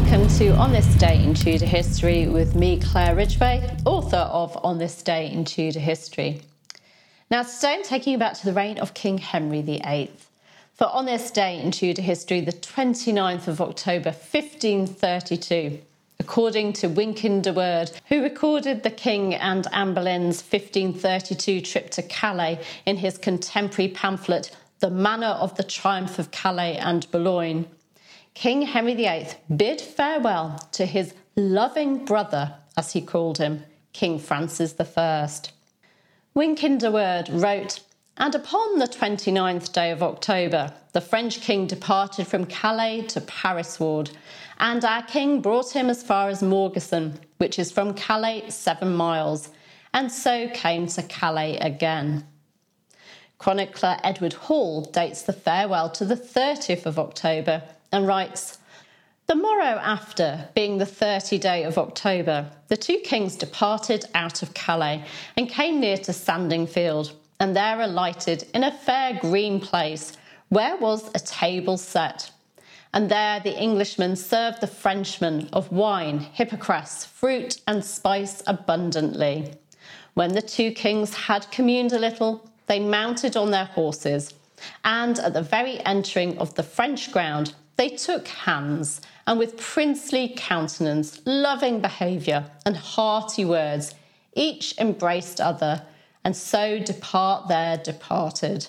welcome to On This Day in Tudor History with me, Claire Ridgway, author of On This Day in Tudor History. Now, today I'm taking you back to the reign of King Henry VIII. For on this day in Tudor history, the 29th of October 1532, according to Wynkyn de Worde, who recorded the King and Anne Boleyn's 1532 trip to Calais in his contemporary pamphlet, The Manner of the Triumph of Calais and Boulogne. King Henry VIII bid farewell to his loving brother, as he called him, King Francis I. Wynkyn de Worde wrote, And upon the 29th day of October, the French king departed from Calais to Parisward, and our king brought him as far as Morgeson, which is from Calais seven miles, and so came to Calais again. Chronicler Edward Hall dates the farewell to the 30th of October and writes, the morrow after, being the 30 day of October, the two kings departed out of Calais and came near to Sandingfield, and there alighted in a fair green place where was a table set. And there the Englishmen served the Frenchmen of wine, hippocras, fruit, and spice abundantly. When the two kings had communed a little, they mounted on their horses, and at the very entering of the French ground, they took hands and with princely countenance, loving behaviour, and hearty words, each embraced other, and so depart there departed.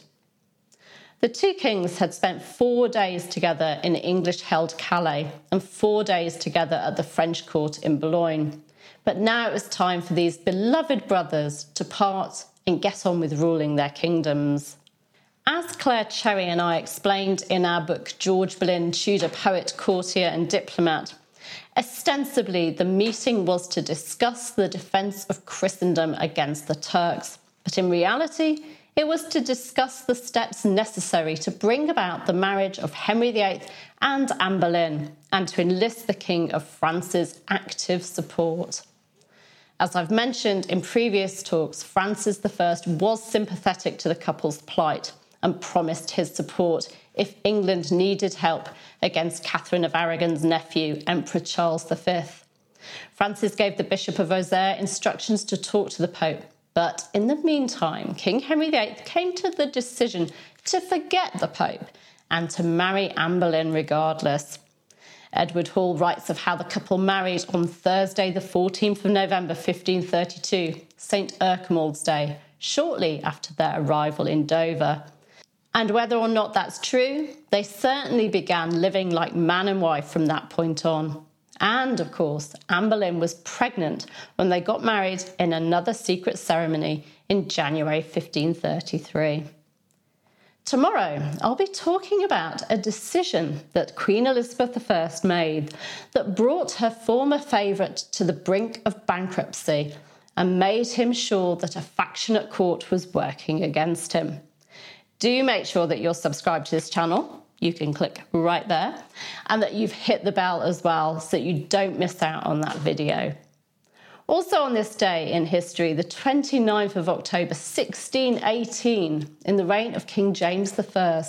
The two kings had spent four days together in English held Calais and four days together at the French court in Boulogne. But now it was time for these beloved brothers to part and get on with ruling their kingdoms. As Clare Cherry and I explained in our book George Boleyn, Tudor Poet, Courtier and Diplomat, ostensibly the meeting was to discuss the defence of Christendom against the Turks, but in reality, it was to discuss the steps necessary to bring about the marriage of Henry VIII and Anne Boleyn, and to enlist the King of France's active support. As I've mentioned in previous talks, Francis I was sympathetic to the couple's plight and promised his support if England needed help against Catherine of Aragon's nephew, Emperor Charles V. Francis gave the Bishop of Auxerre instructions to talk to the Pope, but in the meantime, King Henry VIII came to the decision to forget the Pope and to marry Anne Boleyn regardless. Edward Hall writes of how the couple married on Thursday, the 14th of November 1532, St. Erkenwald's Day, shortly after their arrival in Dover. And whether or not that's true, they certainly began living like man and wife from that point on. And of course, Anne Boleyn was pregnant when they got married in another secret ceremony in January 1533. Tomorrow, I'll be talking about a decision that Queen Elizabeth I made that brought her former favourite to the brink of bankruptcy and made him sure that a faction at court was working against him. Do make sure that you're subscribed to this channel. You can click right there and that you've hit the bell as well so that you don't miss out on that video. Also, on this day in history, the 29th of October 1618, in the reign of King James I,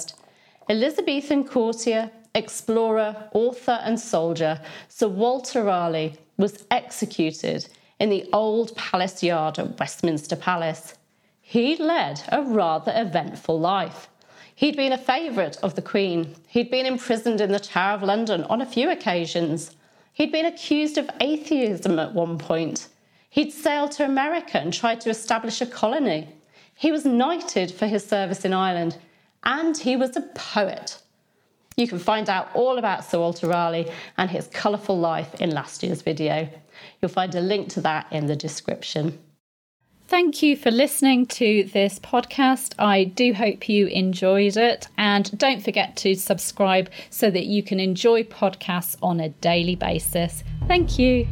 Elizabethan courtier, explorer, author, and soldier Sir Walter Raleigh was executed in the old palace yard at Westminster Palace. He'd led a rather eventful life. He'd been a favourite of the Queen. He'd been imprisoned in the Tower of London on a few occasions. He'd been accused of atheism at one point. He'd sailed to America and tried to establish a colony. He was knighted for his service in Ireland, and he was a poet. You can find out all about Sir Walter Raleigh and his colourful life in last year's video. You'll find a link to that in the description. Thank you for listening to this podcast. I do hope you enjoyed it. And don't forget to subscribe so that you can enjoy podcasts on a daily basis. Thank you.